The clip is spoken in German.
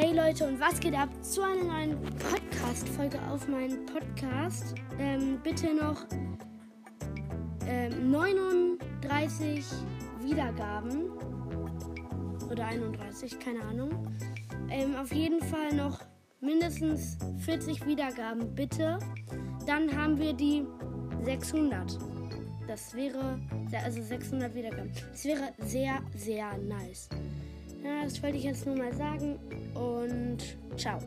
Leute und was geht ab zu einer neuen Podcast-Folge auf meinem Podcast. Ähm, bitte noch ähm, 39 Wiedergaben oder 31, keine Ahnung. Ähm, auf jeden Fall noch mindestens 40 Wiedergaben, bitte. Dann haben wir die 600. Das wäre, also 600 Wiedergaben. Das wäre sehr, sehr nice. Ja, das wollte ich jetzt nur mal sagen und ciao.